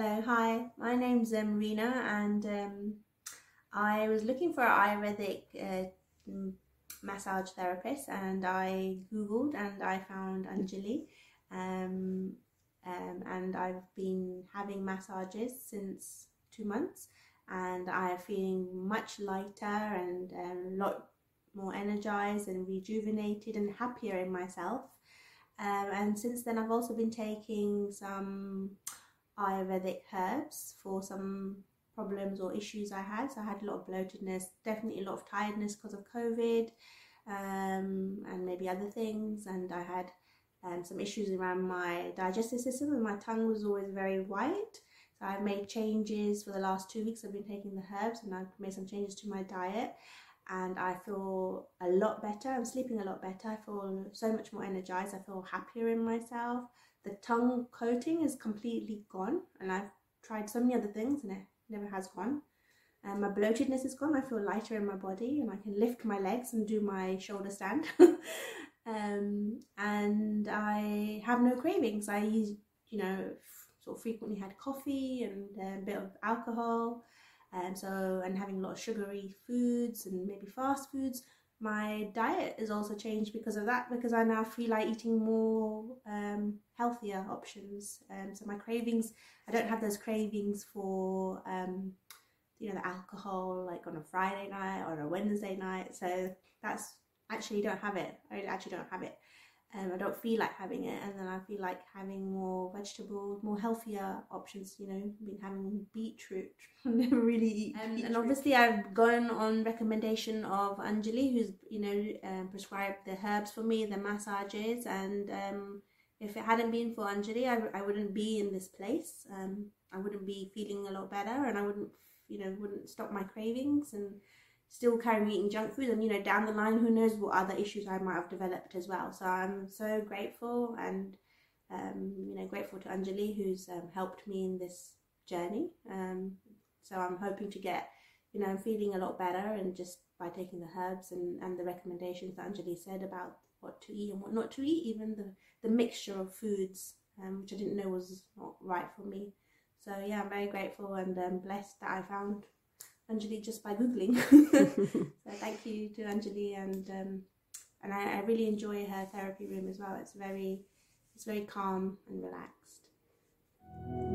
Hello, hi. My name's um, Rina, and um, I was looking for an Ayurvedic uh, massage therapist, and I googled and I found Anjali, um, um, and I've been having massages since two months, and I'm feeling much lighter and um, a lot more energized and rejuvenated and happier in myself. Um, and since then, I've also been taking some Ayurvedic herbs for some problems or issues I had. So I had a lot of bloatedness, definitely a lot of tiredness because of COVID, um, and maybe other things. And I had um, some issues around my digestive system, and my tongue was always very white. So I've made changes for the last two weeks. I've been taking the herbs, and I've made some changes to my diet. And I feel a lot better. I'm sleeping a lot better. I feel so much more energized. I feel happier in myself the tongue coating is completely gone and I've tried so many other things and it never has gone. And my bloatedness is gone. I feel lighter in my body and I can lift my legs and do my shoulder stand. um, and I have no cravings. I, you know, sort of frequently had coffee and a bit of alcohol. And so, and having a lot of sugary foods and maybe fast foods my diet has also changed because of that because I now feel like eating more um, healthier options. Um, so my cravings, I don't have those cravings for um, you know the alcohol like on a Friday night or a Wednesday night. So that's actually don't have it. I actually don't have it um, I don't feel like having it, and then I feel like having more vegetables, more healthier options. You know, been having beetroot. never really eat. Um, and obviously, I've gone on recommendation of Anjali, who's you know um, prescribed the herbs for me, the massages, and um, if it hadn't been for Anjali, I, I wouldn't be in this place. Um, I wouldn't be feeling a lot better, and I wouldn't you know wouldn't stop my cravings and still carrying eating junk food and you know down the line who knows what other issues I might have developed as well. So I'm so grateful and um, you know grateful to Anjali who's um, helped me in this journey. Um, so I'm hoping to get you know I'm feeling a lot better and just by taking the herbs and, and the recommendations that Anjali said about what to eat and what not to eat even the, the mixture of foods um, which I didn't know was not right for me. So yeah I'm very grateful and um, blessed that I found Anjali just by googling. so thank you to Anjali and um, and I, I, really enjoy her therapy room as well. It's very it's very calm and relaxed.